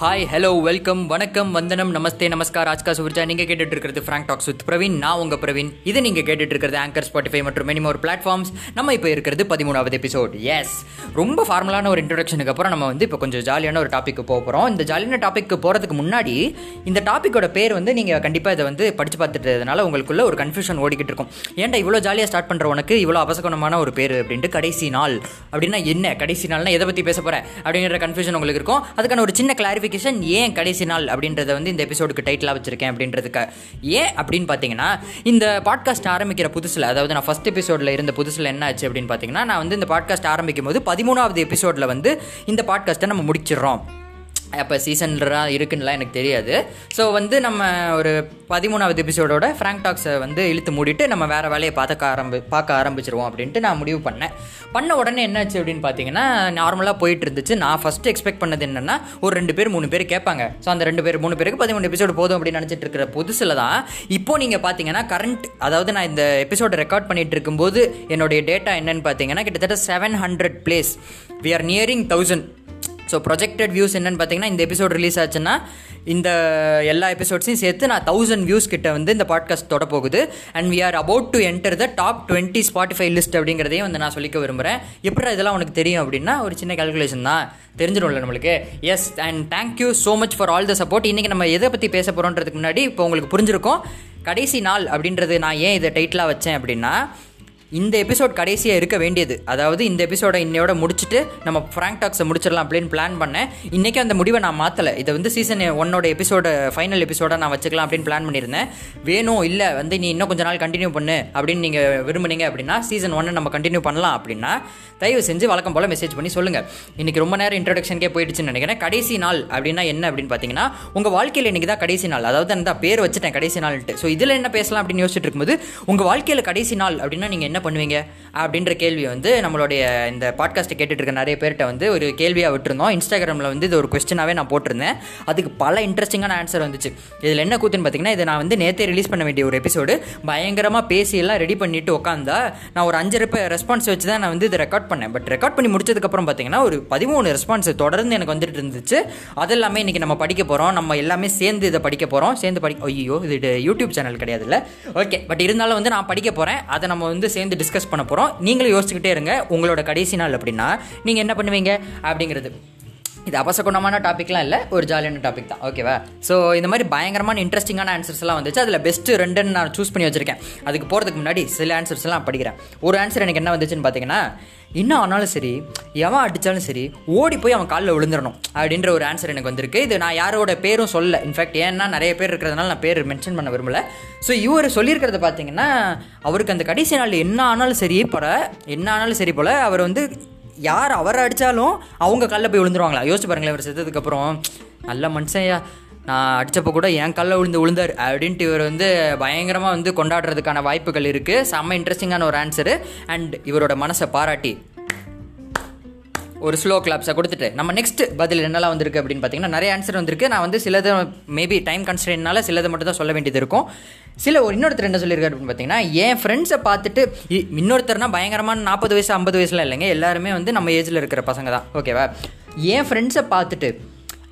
Hi hello welcome வணக்கம் வந்தனம் நமஸ்தே நமஸ்கார் ஆஜ்கா சுவிர்ஜா நீங்கள் கேட்டுட்டு இருக்கிறது ஃப்ராங்க் டாக்ஸ் வித் பிரவீன் நான் உங்கள் பிரவீன் இது நீங்கள் கேட்டுட்டு இருக்கிறது ஆங்கர் ஸ்பாட்டிஃபை மற்றும் மெனி ஒரு பிளாட்ஃபார்ம்ஸ் நம்ம இப்போ இருக்கிறது பதிமூணாவது எபிசோட் எஸ் ரொம்ப ஃபார்மலான ஒரு இன்ட்ரடக்ஷனுக்கு அப்புறம் நம்ம வந்து இப்போ கொஞ்சம் ஜாலியான ஒரு டாப்பிக்கு போக போகிறோம் இந்த ஜாலியான டாப்பிக்கு போகிறதுக்கு முன்னாடி இந்த டாப்பிக்கோட பேர் வந்து நீங்கள் கண்டிப்பாக இதை வந்து படித்து பார்த்துட்டதுனால உங்களுக்குள்ள ஒரு கன்ஃபியூஷன் ஓடிக்கிட்டு இருக்கும். ஏன்டா இவ்வளோ ஜாலியாக ஸ்டார்ட் பண்ணுற உனக்கு? இவ்வளோ அவசகமான ஒரு பேர் அப்படின்ட்டு கடைசி நாள். அப்படின்னா என்ன? கடைசி நாள்னா எதை பற்றி பேச போகிறேன் அப்படிங்கிற கன்ஃபியூஷன் உங்களுக்கு இருக்கும். அதுக்கான ஒரு சின்ன கிளாரிஃபிகேஷன் ஏன் கடைசி நாள் அப்படின்றத வந்து இந்த எபிசோடுக்கு டைட்டிலாக வச்சுருக்கேன் அப்படின்றதுக்கு. ஏன் அப்படின்னு பார்த்தீங்கன்னா இந்த பாட்காஸ்ட் ஆரம்பிக்கிற புதுசில் அதாவது நான் ஃபஸ்ட் எபிசோடில் இருந்த புதுசில் என்ன ஆச்சு அப்படின்னு பார்த்தீங்கன்னா நான் வந்து இந்த பாட்காஸ்ட் ஆரம்பிக்கும் போது பதிமூணாவது எபிசோடில் வந்து இந்த பாட்காஸ்ட்டை நம்ம முடிச்சிடுறோம். அப்போ சீசன்லாம் இருக்குன்னுலாம் எனக்கு தெரியாது. ஸோ வந்து நம்ம ஒரு பதிமூணாவது எபிசோடோட ஃப்ராங்க் டாக்ஸை வந்து இழுத்து மூடிட்டு நம்ம வேறு வேலையை பார்த்துக்க ஆரம்பி பார்க்க ஆரம்பிச்சிருவோம் அப்படின்ட்டு நான் முடிவு பண்ணேன். பண்ண உடனே என்னாச்சு அப்படின்னு பார்த்தீங்கன்னா நார்மலாக போயிட்டு இருந்துச்சு நான் ஃபஸ்ட்டு எக்ஸ்பெக்ட் பண்ணது என்னென்னா ஒரு ரெண்டு பேர் மூணு பேர் கேட்பாங்க. ஸோ அந்த ரெண்டு பேர் மூணு பேருக்கு பதிமூணு எபிசோடு போதும் அப்படின்னு நினச்சிட்டு இருக்கிற புதுசில் தான் இப்போது நீங்கள் பார்த்தீங்கன்னா கரண்ட் அதாவது நான் இந்த எபிசோடை ரெக்கார்ட் பண்ணிட்டு இருக்கும்போது என்னுடைய டேட்டா என்னன்னு பார்த்தீங்கன்னா கிட்டத்தட்ட seven hundred plays we are nearing thousand so projected views என்னென்னு பார்த்தீங்கன்னா இந்த எபிசோட் ரிலீஸ் ஆச்சுன்னா இந்த எல்லா எபிசோட்ஸையும் சேர்த்து நான் தௌசண்ட் வியூஸ் கிட்ட வந்து இந்த பாட்காஸ்ட் தொட போகுது. And we are about to enter the top twenty Spotify list அப்படிங்கிறதையும் வந்து நான் சொல்லிக்க விரும்புகிறேன் எப்படி இதெல்லாம் உனக்கு தெரியும் அப்படின்னா ஒரு சின்ன கால்குலேஷன் தான். தெரிஞ்சிடும்ல நம்மளுக்கு? Yes and thank you so much for all the support இன்றைக்கி நம்ம எதை பற்றி பேச போகிறோன்றதுக்கு முன்னாடி இப்போ உங்களுக்கு புரிஞ்சிருக்கும். கடைசி நாள் அப்படின்றது நான் ஏன் இதை டைட்டிலாக வச்சேன் அப்படின்னா இந்த எபிசோட் கடைசியாக இருக்க வேண்டியது. அதாவது இந்த எபிசோடை இன்னையோட முடிச்சுட்டு நம்ம ஃப்ராங்க் டாக்ஸை முடிச்சிடலாம் அப்படின்னு பிளான் பண்ணேன். இன்றைக்கி அந்த முடிவை நான் மாற்றலை இதை வந்து சீசன் ஒன்னோட எபிசோட ஃபைனல் எபிசோட நான் வச்சுக்கலாம் அப்படின்னு பிளான் பண்ணியிருந்தேன். வேணும் இல்லை வந்து நீ இன்னும் கொஞ்ச நாள் கண்டினியூ பண்ணு அப்படின்னு நீங்கள் விரும்புனீங்க அப்படின்னா சீசன் ஒன்னை நம்ம கண்டினியூ பண்ணலாம் அப்படின்னா தயவு செஞ்சு வழக்கம் போல் மெசேஜ் பண்ணி சொல்லுங்கள் இன்றைக்கி ரொம்ப நேரம் இன்ட்ரடக்ஷனுக்கே போயிடுச்சுன்னு நினைக்கிறேன். கடைசி நாள் அப்படின்னா என்ன அப்படின்னு பார்த்தீங்கன்னா உங்கள் வாழ்க்கையில் இன்றைக்கி தான் கடைசி நாள். அதாவது அந்த பேர் வச்சுட்டேன் கடைசி நாள்ட்டு ஸோ இதில் என்ன பேசலாம் அப்படின்னு யோசிச்சுட்டு இருக்கும்போது உங்கள் வாழ்க்கையில் கடைசி நாள் அப்படின்னா நீங்கள் என்ன என்ன பண்ணுவீங்க அப்படின்ற கேள்வி வந்து நம்மளுடைய இந்த பாட்காஸ்ட்டை கேட்டுட்டு இருக்க நிறைய பேர்கிட்ட வந்து ஒரு கேள்வியாக விட்டுருந்தோம். இன்ஸ்டாகிராமில் வந்து இது ஒரு கொஸ்டினாகவே நான் போட்டிருந்தேன். அதுக்கு பல இன்ட்ரெஸ்டிங்கான ஆன்சர் வந்துச்சு. இதில் என்ன கூத்துன்னு பார்த்தீங்கன்னா இதை நான் வந்து நேற்றே ரிலீஸ் பண்ண வேண்டிய ஒரு எபிசோடு பயங்கரமாக பேசி எல்லாம் ரெடி பண்ணிட்டு உட்காந்தா நான் ஒரு அஞ்சு ரெப்ப ரெஸ்பான்ஸ் வச்சு தான் நான் வந்து இதை ரெக்கார்ட் பண்ணேன். பட் ரெக்கார்ட் பண்ணி முடிச்சதுக்கப்புறம் பார்த்தீங்கன்னா ஒரு பதிமூணு ரெஸ்பான்ஸ் தொடர்ந்து எனக்கு வந்துட்டு இருந்துச்சு. அது எல்லாமே இன்றைக்கி நம்ம படிக்க போகிறோம் நம்ம எல்லாமே சேர்ந்து இதை படிக்க போகிறோம் சேர்ந்து படி ஐயோ இது யூடியூப் சேனல் கிடையாதுல்ல. ஓகே பட் இருந்தாலும் வந்து நான் படிக்க போகிறேன் அதை நம்ம வந்து சேர்ந்து டிஸ்கஸ் பண்ண போகிறோம் நீங்களும் யோசிச்சுக்கிட்டே இருங்க. உங்களோட கடைசி நாள் அப்படின்னா நீங்கள் என்ன பண்ணுவீங்க? அப்படிங்கிறது. இது அபசகுணமான டாப்பிக்லாம் இல்லை ஒரு ஜாலியான டாபிக் தான். ஓகேவா ஸோ இந்த மாதிரி பயங்கரமான இன்ட்ரெஸ்டிங்கான ஆன்சர்ஸ்லாம் வந்துச்சு. அதில் பெஸ்ட்டு ரெண்டுன்னு நான் சூஸ் பண்ணி வச்சிருக்கேன். அதுக்கு போகிறதுக்கு முன்னாடி சில ஆன்சர்ஸ்லாம் படிக்கிறேன். ஒரு ஆன்சர் எனக்கு என்ன வந்துச்சுன்னு பார்த்தீங்கன்னா இன்னும் ஆனாலும் சரி எவன் அடித்தாலும் சரி ஓடி போய் அவன் காலில் விழுந்துடணும் அப்படின்ற ஒரு ஆன்சர் எனக்கு வந்திருக்கு. இது நான் யாரோட பேரும் சொல்ல இன்ஃபேக்ட் ஏன்னா நிறைய பேர் இருக்கிறதுனால நான் பேர் மென்ஷன் பண்ண விரும்பலை. ஸோ இவர் சொல்லியிருக்கிறத பார்த்தீங்கன்னா அவருக்கு அந்த கடைசி நாள் என்ன ஆனாலும் சரி போல என்ன ஆனாலும் சரி போல் அவர் வந்து யார் அவரை அடித்தாலும் அவங்க கல்ல போய் விழுந்துருவாங்களா? யோசிச்சு பாருங்களேன் இவர் செத்ததுக்கப்புறம் நல்ல மனுஷன்யா. நான் அடித்தப்போ கூட என் கல்ல விழுந்து விழுந்தார். அப்படின்ட்டு இவர் வந்து பயங்கரமாக வந்து கொண்டாடுறதுக்கான வாய்ப்புகள் இருக்குது செம்ம இன்ட்ரெஸ்டிங்கான ஒரு ஆன்சரு அண்ட் இவரோட மனசை பாராட்டி. ஒரு ஸ்லோ கிளாப்ஸை கொடுத்துட்டு. நம்ம நெக்ஸ்ட் பதில் என்னெல்லாம் வந்திருக்கு அப்படின்னு பார்த்தீங்கன்னா நிறைய ஆன்சர் வந்திருக்கு. நான் வந்து சிலது மேபி டைம் கன்ஸ்டன்ட்னால சிலதை மட்டும் தான் சொல்ல வேண்டியது இருக்கும். சில ஒரு இன்னொருத்தர் என்ன சொல்லியிருக்காரு அப்படின்னு பார்த்தீங்கன்னா என் ஃப்ரெண்ட்ஸை பார்த்துட்டு இ- இன்னொருத்தர்னா பயங்கரமான நாற்பது வயசு ஐம்பது வயசுலாம் இல்லைங்க. எல்லாருமே வந்து நம்ம ஏஜில் இருக்கிற பசங்க தான். ஓகேவா என் ஃப்ரெண்ட்ஸை பார்த்துட்டு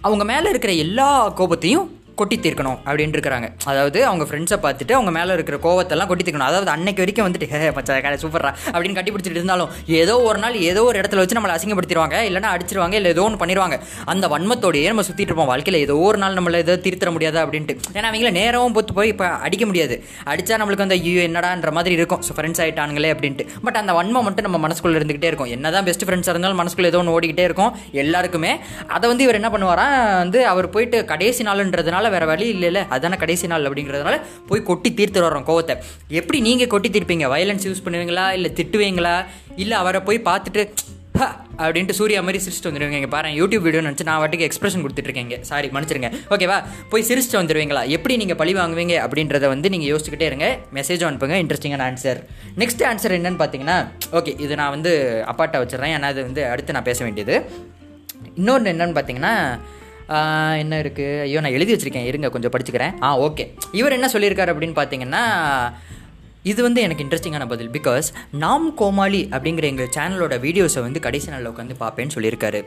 அவங்க மேலே இருக்கிற எல்லா கோபத்தையும் கொட்டி தீர்க்கணும் அப்படின்னு இருக்கிறாங்க அதாவது அவங்க ஃப்ரெண்ட்ஸை பார்த்துட்டு அவங்க மேலே இருக்கிற கோவத்தெல்லாம் கொட்டி தீர்க்கணும் அதாவது அன்னைக்கு வரைக்கும் வந்துட்டு ஹே மச்சா கடை சூப்பரா அப்படின்னு கட்டி பிடிச்சிட்டு இருந்தாலும் ஏதோ ஒரு நாள் ஏதோ ஒரு இடத்துல வச்சு நம்மளை அசிங்கப்படுத்திடுவாங்க. இல்லைன்னா அடிச்சிருவாங்க இல்லை ஏதோ ஒன்று பண்ணிடுவாங்க அந்த வன்மத்தோடையே நம்ம சுற்றிட்டு இருப்போம். வாழ்க்கையில் ஏதோ ஒரு நாள் நம்மளை ஏதோ திருத்தர முடியாது அப்படின்ட்டு. ஏன்னா அவங்கள நேரமும் பொத்து போய் இப்போ அடிக்க முடியாது. அடித்தா நம்மளுக்கு வந்து ஐயோ என்னடான்ற மாதிரி இருக்கும். ஸோ ஃப்ரெண்ட்ஸ் ஆகிட்டானுங்களே அப்படின்ட்டு. பட் அந்த வன்மம் மட்டும் நம்ம மனசுக்குள்ளே இருந்துகிட்டே இருக்கும். என்ன தான் பெஸ்ட் ஃப்ரெண்ட்ஸாக இருந்தாலும் மனசுக்குள்ள ஏதோ ஒன்று ஓடிக்கிட்டே இருக்கும். எல்லாருக்குமே. அதை வந்து இவர் என்ன பண்ணுவாரா வந்து அவர் போயிட்டு கடைசி நாளுன்றதுனால வேற வழி இல்லைல்ல அதான கடைசி நாள் அப்படிங்கிறதுனால போய் கொட்டி தீர்த்துட்டு வரோம் கோவத்தை. எப்படி நீங்கள் கொட்டி தீர்ப்பீங்க? வயலன்ஸ் யூஸ் பண்ணுவீங்களா? இல்லை திட்டுவீங்களா? இல்லை அவரை போய் பார்த்துட்டு "ஹ" அப்படின்ட்டு சூர்யா மாதிரி சிரிச்சுட்டு வந்துடுவீங்க இங்கே பாருங்க யூடியூப் வீடியோ நினச்சி நான் வாட்டுக்கு எக்ஸ்பிரஷன் கொடுத்துட்ருக்கேங்க சாரி மன்னிச்சிருங்க. ஓகேவா போய் சிரிச்சுட்டு வந்துடுவீங்களா எப்படி நீங்கள் பழி வாங்குவீங்க அப்படின்றத வந்து நீங்கள் யோசிச்சுக்கிட்டே இருங்க. மெசேஜ் அனுப்புங்க இன்ட்ரெஸ்டிங்கான ஆன்சர் நெக்ஸ்ட் ஆன்சர் என்னன்னு பார்த்தீங்கன்னா ஓகே இது நான் வந்து அப்பாட்ட வச்சிடறேன். ஏன்னா அது வந்து அடுத்து நான் பேச வேண்டியது. இன்னொன்று என்னன்னு பார்த்தீங்கன்னா என்ன இருக்குது ஐயோ நான் எழுதி வச்சுருக்கேன். இருங்க கொஞ்சம் படிச்சுக்கிறேன். Ah okay. இவர் என்ன சொல்லியிருக்காரு அப்படின்னு பார்த்தீங்கன்னா இது வந்து எனக்கு இன்ட்ரெஸ்டிங்கான பதில். பிகாஸ் நாம் கோமாளி அப்படிங்கிற எங்கள் சேனலோட வீடியோஸை வந்து கடைசி நாளில் உட்காந்து பார்ப்பேன்னு சொல்லியிருக்காரு.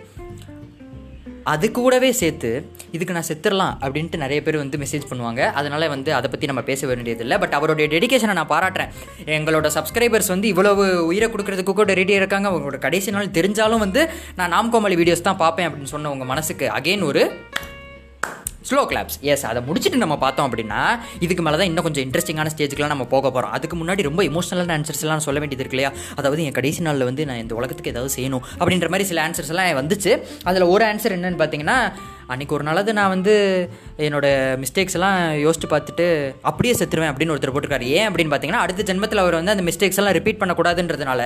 அது கூடவே சேர்த்து இதுக்கு நான் செத்துடலாம் அப்படின்ட்டு நிறைய பேர் வந்து மெசேஜ் பண்ணுவாங்க. அதனால் வந்து அதை பற்றி நம்ம பேச வேண்டியதில்லை. பட் அவருடைய டெடிகேஷனை நான் பாராட்டுறேன். எங்களோட சப்ஸ்கிரைபர்ஸ் வந்து இவ்வளவு உயிரை கொடுக்கறதுக்கு கூட ரெடியாக இருக்காங்க. அவங்களோட கடைசி நாள் தெரிஞ்சாலும் வந்து நான் நாம்கோமலி வீடியோஸ் தான் பார்ப்பேன் அப்படின்னு சொன்ன உங்கள் மனசுக்கு அகைன் ஒரு ஸ்லோ கிளாப்ஸ் எஸ் அதை முடிச்சுட்டு நம்ம பார்த்தோம் அப்படின்னா இதுக்கு மேலே தான் இன்னும் கொஞ்சம் இன்ட்ரெஸ்டிங்கான ஸ்டேஜுக்குலாம் நம்ம போக போகிறோம் அதுக்கு முன்னாடி ரொம்ப இமோஷனலான ஆன்சர்ஸ் எல்லாம் சொல்ல வேண்டியது இருக்கு இல்லையா? அதாவது என் கடைசி நாளில் வந்து நான் இந்த உலகத்துக்கு ஏதாவது செய்யணும் அப்படின்ற மாதிரி சில ஆன்சர்ஸ் எல்லாம் வந்துச்சு. அதில் ஒரு ஆன்சர் என்னன்னு பார்த்தீங்கன்னா அன்றைக்கி ஒரு நாளாவது நான் வந்து என்னோட மிஸ்டேக்ஸ் எல்லாம் யோசிச்சு பார்த்துட்டு அப்படியே செத்துருவேன் அப்படின்னு ஒருத்தர் போட்டிருக்காரு. ஏன் அப்படின்னு பார்த்தீங்கன்னா அடுத்த ஜென்மத்தில் அவர் வந்து அந்த மிஸ்டேக்ஸ் எல்லாம் ரிப்பீட் பண்ணக்கூடாதுன்றதுனால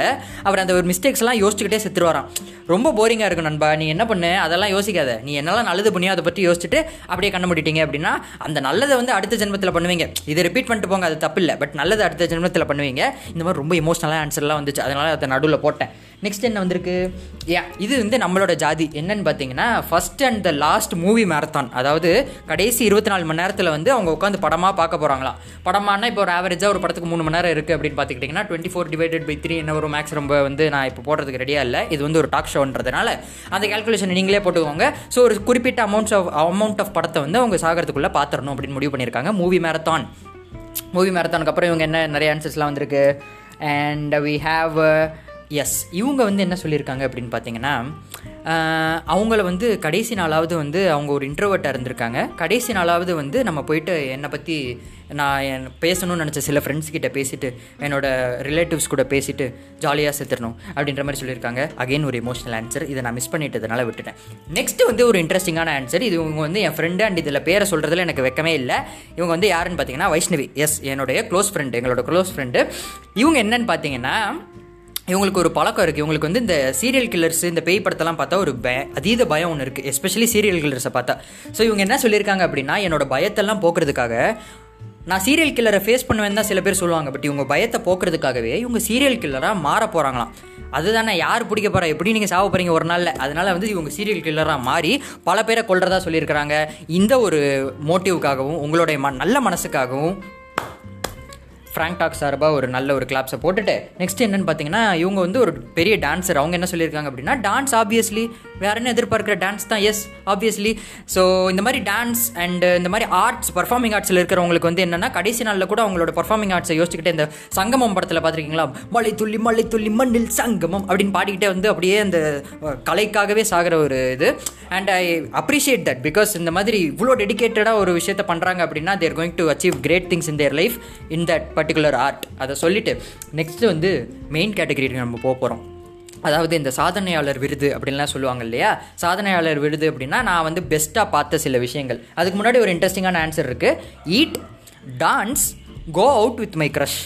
அவர் அந்த ஒரு மிஸ்டேக்ஸ் எல்லாம் யோசிச்சுக்கிட்டே செத்துருவாராம். ரொம்ப போரிங்காக இருக்கும் நண்பா. நீ என்ன பண்ணு? அதெல்லாம் யோசிக்காத. நீ என்னெல்லாம் நல்லது பண்ணியோ அதை பற்றி யோசிச்சுட்டு அப்படியே கண்ண முடிட்டீங்க அப்படின்னா அந்த நல்லதை வந்து அடுத்த ஜென்மத்தில் பண்ணுவீங்க. இதை ரிப்பீட் பண்ணிட்டு போங்க அது தப்பு இல்லை. பட் நல்லது அடுத்த ஜென்மத்தில் பண்ணுவீங்க. இந்த மாதிரி ரொம்ப இமோஷனலாக ஆன்சர்லாம் வந்துச்சு. அதனால் அதை நடுவில் போட்டேன். நெக்ஸ்ட் என்ன வந்திருக்கு? யா இது வந்து நம்மளோட ஜாதி. என்னன்னு பார்த்தீங்கன்னா first and the last movie marathon அதாவது கடைசி இருபத்தி நாலு மணி நேரத்தில் வந்து அவங்க உட்காந்து படமாக பார்க்க போகிறாங்களாம் படமானா இப்போ ஒரு ஆவரேஜாக ஒரு படத்துக்கு மூணு மணி நேரம் இருக்குது அப்படின்னு பார்த்துக்கிட்டிங்கன்னா twenty four divided by three என்ன ஒரு மேக்ஸ் ரொம்ப வந்து நான் இப்போ போடுறதுக்கு ரெடியாக இல்லை. இது வந்து ஒரு டாக் ஷோன்றதுனால அந்த கேல்குலேஷன் நீங்களே போட்டுக்கோங்க. ஸோ ஒரு குறிப்பிட்ட அமௌண்ட்ஸ் ஆஃப் அமௌண்ட் ஆஃப் படத்தை வந்து அவங்க சாகிறதுக்குள்ளே பார்த்துடணும் அப்படின்னு முடிவு பண்ணியிருக்காங்க. மூவி மேரத்தான் மூவி மேரத்தானுக்கு அப்புறம் இவங்க என்ன நிறைய ஆன்சர்ஸ்லாம் வந்திருக்கு. அண்ட் வி ஹாவ் எஸ் இவங்க வந்து என்ன சொல்லியிருக்காங்க அப்படின்னு பார்த்தீங்கன்னா அவங்கள வந்து கடைசி நாளாவது வந்து அவங்க ஒரு இன்ட்ரோவர்ட்டாக இருந்திருக்காங்க. கடைசி நாளாவது வந்து நம்ம போயிட்டு என்னை பற்றி நான் என் பேசணும்னு நினச்ச சில ஃப்ரெண்ட்ஸ் கிட்ட பேசிட்டு என்னோட ரிலேட்டிவ்ஸ் கூட பேசிட்டு ஜாலியாக செத்துடணும் அப்படின்ற மாதிரி சொல்லியிருக்காங்க. அகைன் ஒரு எமோஷனல் ஆன்சர் இதை நான் மிஸ் பண்ணிட்டதுனால விட்டுட்டேன். நெக்ஸ்ட் வந்து ஒரு இன்ட்ரெஸ்டிங்கான ஆன்சர் இது இவங்க வந்து என் ஃப்ரெண்டு அண்ட் இதில் பேரை சொல்கிறதுல எனக்கு வெக்கமே இல்லை. இவங்க வந்து யாருன்னு பார்த்தீங்கன்னா வைஷ்ணவி. எஸ் என்னுடைய க்ளோஸ் ஃப்ரெண்டு எங்களோட க்ளோஸ் ஃப்ரெண்டு இவங்க என்னன்னு பார்த்தீங்கன்னா இவங்களுக்கு ஒரு பழக்கம் இருக்குது இவங்களுக்கு வந்து இந்த சீரியல் கில்லர்ஸ் இந்த பேய் படத்தெல்லாம் பார்த்தா ஒரு பய அதீத பயம் ஒன்று இருக்குது எஸ்பெஷலி சீரியல் கில்லர்ஸை பார்த்தா. ஸோ இவங்க என்ன சொல்லியிருக்காங்க அப்படின்னா என்னோட பயத்தெல்லாம் போக்குறதுக்காக நான் சீரியல் கில்லரை ஃபேஸ் பண்ணுவேன் தான் சில பேர் சொல்லுவாங்க. பட் இவங்க பயத்தை போக்குறதுக்காகவே இவங்க சீரியல் கில்லராக மாற போகிறாங்களாம் அதுதானே யார் பிடிக்க போகிறா எப்படி நீங்கள் சாவ போகிறீங்க ஒரு நாளில்? அதனால் வந்து இவங்க சீரியல் கில்லராக மாறி பல பேரை கொள்றதா சொல்லியிருக்கிறாங்க. இந்த ஒரு மோட்டிவுக்காகவும் உங்களுடைய ம நல்ல மனசுக்காகவும் ஃப்ராங்க் டாக் சார்பாக ஒரு நல்ல ஒரு கிளாப்ஸை போட்டுட்டு நெக்ஸ்ட் என்னன்னு பார்த்தீங்கன்னா இவங்க வந்து ஒரு பெரிய டான்ஸர் அவங்க என்ன சொல்லியிருக்காங்க அப்படின்னா டான்ஸ் ஆப்வியஸ்லி வேற என்ன எதிர்பார்க்குற டான்ஸ் தான்? எஸ் ஆப்வியஸ்லி ஸோ இந்த மாதிரி டான்ஸ் அண்ட் இந்த மாதிரி ஆர்ட்ஸ் பர்ஃபார்மிங் ஆர்ட்ஸில் இருக்கிறவங்களுக்கு வந்து என்னன்னா கடைசி நாளில் கூட அவங்களோட பர்ஃபார்மிங் ஆர்ட்ஸை யோசிச்சுக்கிட்டு இந்த சங்கமம் படத்தில் பார்த்துருக்கீங்களா மலை துள்ளி மலை துள்ளி மண்ணில் சங்கமம் அப்படின்னு பாடிக்கிட்டே வந்து அப்படியே அந்த கலைக்காகவே சாகிற ஒரு இது. And I appreciate that because இந்த மாதிரி இவ்வளோ டெடிகேட்டடாக ஒரு விஷயத்தை பண்ணுறாங்க அப்படின்னா they're going to achieve great things in their life in that particular art அதை சொல்லிட்டு நெக்ஸ்ட்டு வந்து மெயின் கேட்டகரிக்கு நம்ம போக போகிறோம் அதாவது இந்த சாதனையாளர் விருது அப்படின்லாம் சொல்லுவாங்க இல்லையா? சாதனையாளர் விருது அப்படின்னா நான் வந்து பெஸ்ட்டாக பார்த்த சில விஷயங்கள். அதுக்கு முன்னாடி ஒரு இன்ட்ரெஸ்டிங்கான ஆன்சர் இருக்குது eat dance go out with my crush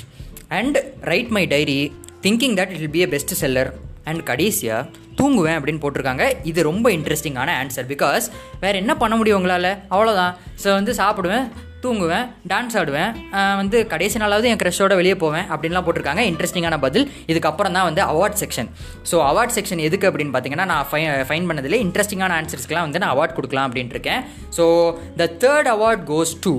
and write my diary thinking that it will be a best seller and கடைசியாக தூங்குவேன் அப்படின்னு போட்டிருக்காங்க. இது ரொம்ப இன்ட்ரெஸ்டிங்கான ஆன்சர் பிகாஸ் வேறு என்ன பண்ண முடியும் உங்களால்? அவ்வளோதான் ஸோ வந்து சாப்பிடுவேன். தூங்குவேன் டான்ஸ் ஆடுவேன். வந்து கடைசி நாளாவது என் க்ரஷோட வெளியே போவேன் அப்படின்லாம் போட்டிருக்காங்க. இன்ட்ரெஸ்டிங்கான பதில். இதுக்கப்புறம் தான் வந்து award section so award section எதுக்கு அப்படின்னு பார்த்தீங்கன்னா நான் ஃபை ஃபைன் பண்ணதில் இன்ட்ரெஸ்டிங்கான ஆன்சர்ஸ்க்கெலாம் வந்து நான் அவார்ட் கொடுக்கலாம் அப்படின்ட்டு இருக்கேன் so the third award goes to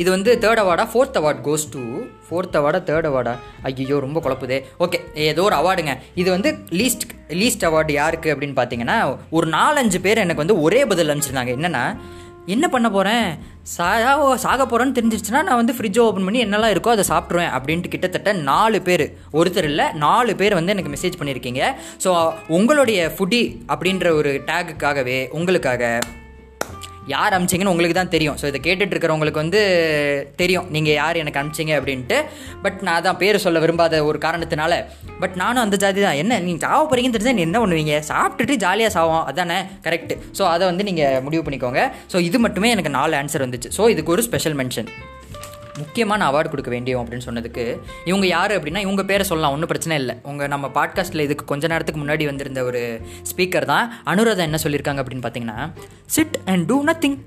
இது வந்து third அவார்டா fourth award goes to fourth அவார்டா third அவார்டா ஐயோ ரொம்ப குழப்புதே. ஓகே ஏதோ ஒரு அவார்டுங்க இது வந்து லீஸ்ட் லீஸ்ட் அவார்டு யாருக்கு அப்படின்னு பார்த்தீங்கன்னா ஒரு நாலஞ்சு பேர் எனக்கு வந்து ஒரே பதில் அனுப்பிச்சிருந்தாங்க. என்னென்னா என்ன பண்ண போகிறேன் சாக சாக போகிறேன்னு தெரிஞ்சிருச்சுன்னா நான் வந்து ஃப்ரிட்ஜை ஓப்பன் பண்ணி என்னெல்லாம் இருக்கோ அதை சாப்பிட்ருவேன் அப்படின்ட்டு கிட்டத்தட்ட நாலு பேர். ஒருத்தர் இல்லை நாலு பேர் வந்து எனக்கு மெசேஜ் பண்ணியிருக்கீங்க ஸோ உங்களுடைய ஃபுட்டி அப்படின்ற ஒரு டேகுக்காகவே உங்களுக்காக யார் அமிச்சிங்கன்னு உங்களுக்கு தான் தெரியும். ஸோ இதை கேட்டுட்டு இருக்கிறவங்களுக்கு வந்து தெரியும். நீங்கள் யார் எனக்கு அனுப்பிச்சிங்க அப்படின்ட்டு. பட் நான் தான் பேர் சொல்ல விரும்பாத ஒரு காரணத்தினால. பட் நானும் அந்த ஜாதி தான். என்ன நீங்கள் சாவ போகிறீங்கன்னு தெரிஞ்சால் நீ என்ன பண்ணுவீங்க? சாப்பிட்டுட்டு ஜாலியாக சாவோம். அதானே? கரெக்ட் ஸோ அதை வந்து நீங்கள் முடிவு பண்ணிக்கோங்க. ஸோ இது மட்டுமே எனக்கு நாலு ஆன்சர் வந்துச்சு. ஸோ இதுக்கு ஒரு ஸ்பெஷல் மென்ஷன் முக்கியமான அவார்டு கொடுக்க வேண்டியும் அப்படின்னு சொன்னதுக்கு இவங்க யார் அப்படின்னா இவங்க பேரை சொல்லலாம் ஒன்றும் பிரச்சனை இல்லை. உங்கள் நம்ம பாட்காஸ்ட்டில் இதுக்கு கொஞ்ச நேரத்துக்கு முன்னாடி வந்திருந்த ஒரு ஸ்பீக்கர் தான் அனுராதா என்ன சொல்லியிருக்காங்க அப்படின்னு பார்த்தீங்கன்னா சிட் அண்ட் டூ நத்திங்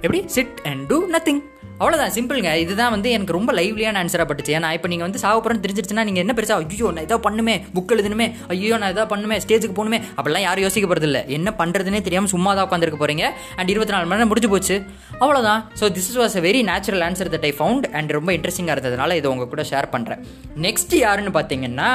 எப்படி? சிட் அண்ட் டூ நத்திங் அவ்வளோதான் சிம்பிளுங்க இதுதான் வந்து எனக்கு ரொம்ப லைவ்லியான ஆன்சராக பட்டுச்சு. ஏன்னா இப்போ நீங்கள் வந்து சாவப்புறன்னு தெரிஞ்சிருச்சுன்னா நீங்கள் என்ன பெருசாக ஐயோ நான் இதாக பண்ணுமே புக் எழுதணுமே ஐயோ நான் இதாக பண்ணுமே ஸ்டேஜுக்கு போகணுமே அப்படிலாம் யாரும் யோசிக்க போகிறது இல்லை என்ன பண்ணுறதுனே தெரியாமல் சும்மா தான் உட்காந்துருக்க போகிறீங்க அண்ட் இருபத்தி நாலு மணி நேரம் முடிஞ்சு போச்சு. அவ்வளோதான் so this was a very natural answer that I found and ரொம்ப இன்ட்ரெஸ்டிங்காக இருந்ததுனால இதை உங்கள் கூட ஷேர் பண்ணுறேன் நெக்ஸ்ட் யாருன்னு பார்த்தீங்கன்னா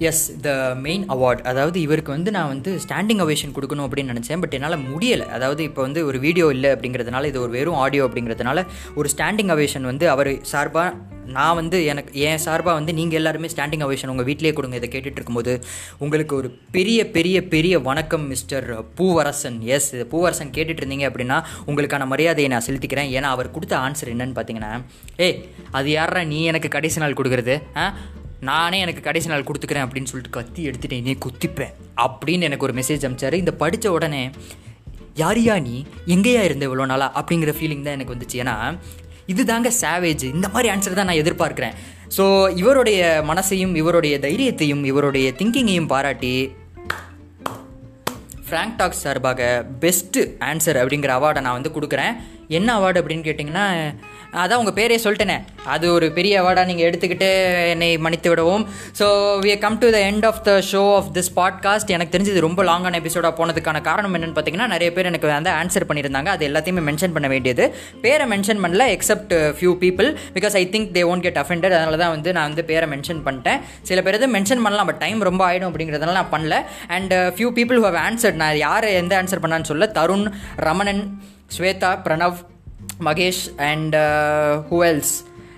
எஸ் த மெயின் அவார்ட் அதாவது இவருக்கு வந்து நான் வந்து ஸ்டாண்டிங் அவேஷன் கொடுக்கணும் அப்படின்னு நினச்சேன் பட் என்னால் முடியலை. அதாவது இப்போ வந்து ஒரு வீடியோ இல்லை அப்படிங்கிறதுனால இது ஒரு வெறும் ஆடியோ அப்படிங்கிறதுனால ஒரு ஸ்டாண்டிங் அவேஷன் வந்து அவர் சார்பாக நான் வந்து எனக்கு என் சார்பாக வந்து நீங்கள் எல்லாருமே ஸ்டாண்டிங் அவேஷன் உங்கள் வீட்டிலே கொடுங்க இதை கேட்டுட்டு இருக்கும்போது உங்களுக்கு ஒரு பெரிய பெரிய பெரிய வணக்கம் மிஸ்டர் பூவரசன். எஸ் பூவரசன் கேட்டுட்டு இருந்தீங்க அப்படின்னா உங்களுக்கான மரியாதையை நான் செலுத்திக்கிறேன். ஏன்னா அவர் கொடுத்த ஆன்சர் என்னன்னு பார்த்தீங்கன்னா ஏய் அது யாரா நீ எனக்கு கடைசி நாள் கொடுக்குறது ஆ? நானே எனக்கு கடைசி நாள் கொடுத்துக்கிறேன் அப்படின்னு சொல்லிட்டு கத்தி எடுத்துகிட்டு நீ குத்திப்பேன் அப்படின்னு எனக்கு ஒரு மெசேஜ் அனுப்பிச்சாரு இந்த படித்த உடனே யாரியா நீ? எங்கேயா இருந்த இவ்வளோ நாளா? அப்படிங்கிற ஃபீலிங் தான் எனக்கு வந்துச்சு. ஏன்னா இதுதாங்க சாவேஜ் இந்த மாதிரி ஆன்சர் தான் நான் எதிர்பார்க்குறேன். ஸோ இவருடைய மனசையும் இவருடைய தைரியத்தையும் இவருடைய திங்கிங்கையும் பாராட்டி ஃப்ராங்க் டாக்ஸ் சார்பாக பெஸ்ட்டு ஆன்சர் அப்படிங்கிற அவார்டை நான் வந்து கொடுக்குறேன். என்ன அவார்டு அப்படின்னு கேட்டிங்கன்னா அதான் உங்கள் பேரே சொல்லிட்டேனே. அது ஒரு பெரிய அவார்டாக நீங்கள் எடுத்துக்கிட்டு என்னை மன்னித்து விடவும். So we come to the end of the show of this podcast எனக்கு தெரிஞ்சது ரொம்ப லாங்கான எபிசோடாக போனதுக்கான காரணம் என்னென்னு பார்த்தீங்கன்னா நிறைய பேர் எனக்கு வந்து ஆன்சர் பண்ணியிருந்தாங்க. அது எல்லாத்தையுமே மென்ஷன் பண்ண வேண்டியது. பேரை மென்ஷன் பண்ணல except few people because I think they won't get offended அதனால தான் வந்து நான் வந்து பேரை மென்ஷன் பண்ணிட்டேன். சில பேர் எதுவும் மென்ஷன் பண்ணலாம் பட் டைம் ரொம்ப ஆகிடும் அப்படிங்கிறதுனால நான் பண்ணல. And few people have answered நான் யார் எந்த ஆன்சர் பண்ணான்னு சொல்ல Tarun Ramanan Shweta Pranav Mahesh and who else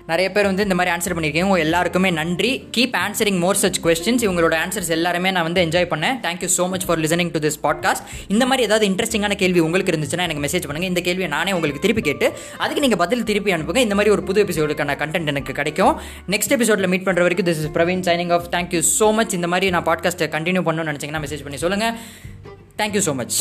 நிறைய பேர் வந்து இந்த மாதிரி ஆன்சர் பண்ணியிருக்கீங்க. உங்கள் எல்லாருக்குமே நன்றி. Keep answering more such questions இவங்களோட ஆன்சர்ஸ் எல்லாருமே நான் வந்து என்ஜாய் பண்ணேன். Thank you so much for listening to this podcast இந்த மாதிரி ஏதாவது இன்ட்ரெஸ்டிங்கான கேள்வி உங்களுக்கு இருந்துச்சுன்னா எனக்கு மெசேஜ் பண்ணுங்க. இந்த கேள்வியை நானே உங்களுக்கு திருப்பி கேட்டு அதுக்கு நீங்கள் பதில் திருப்பி அனுப்புங்க. இந்த மாதிரி ஒரு புது எபிசோடுக்கான கண்டென்ட் எனக்கு கிடைக்கும். நெக்ஸ்ட் எபிசோடில் மீட் பண்ணுற வரைக்கும் this is Praveen signing off thank you so much இந்த மாதிரி நான் பாட்காஸ்ட்டை கண்டினியூ பண்ணணும்னு நினச்சிங்கன்னா மெசேஜ் பண்ணி சொல்லுங்கள் தேங்க்யூ ஸோ மச்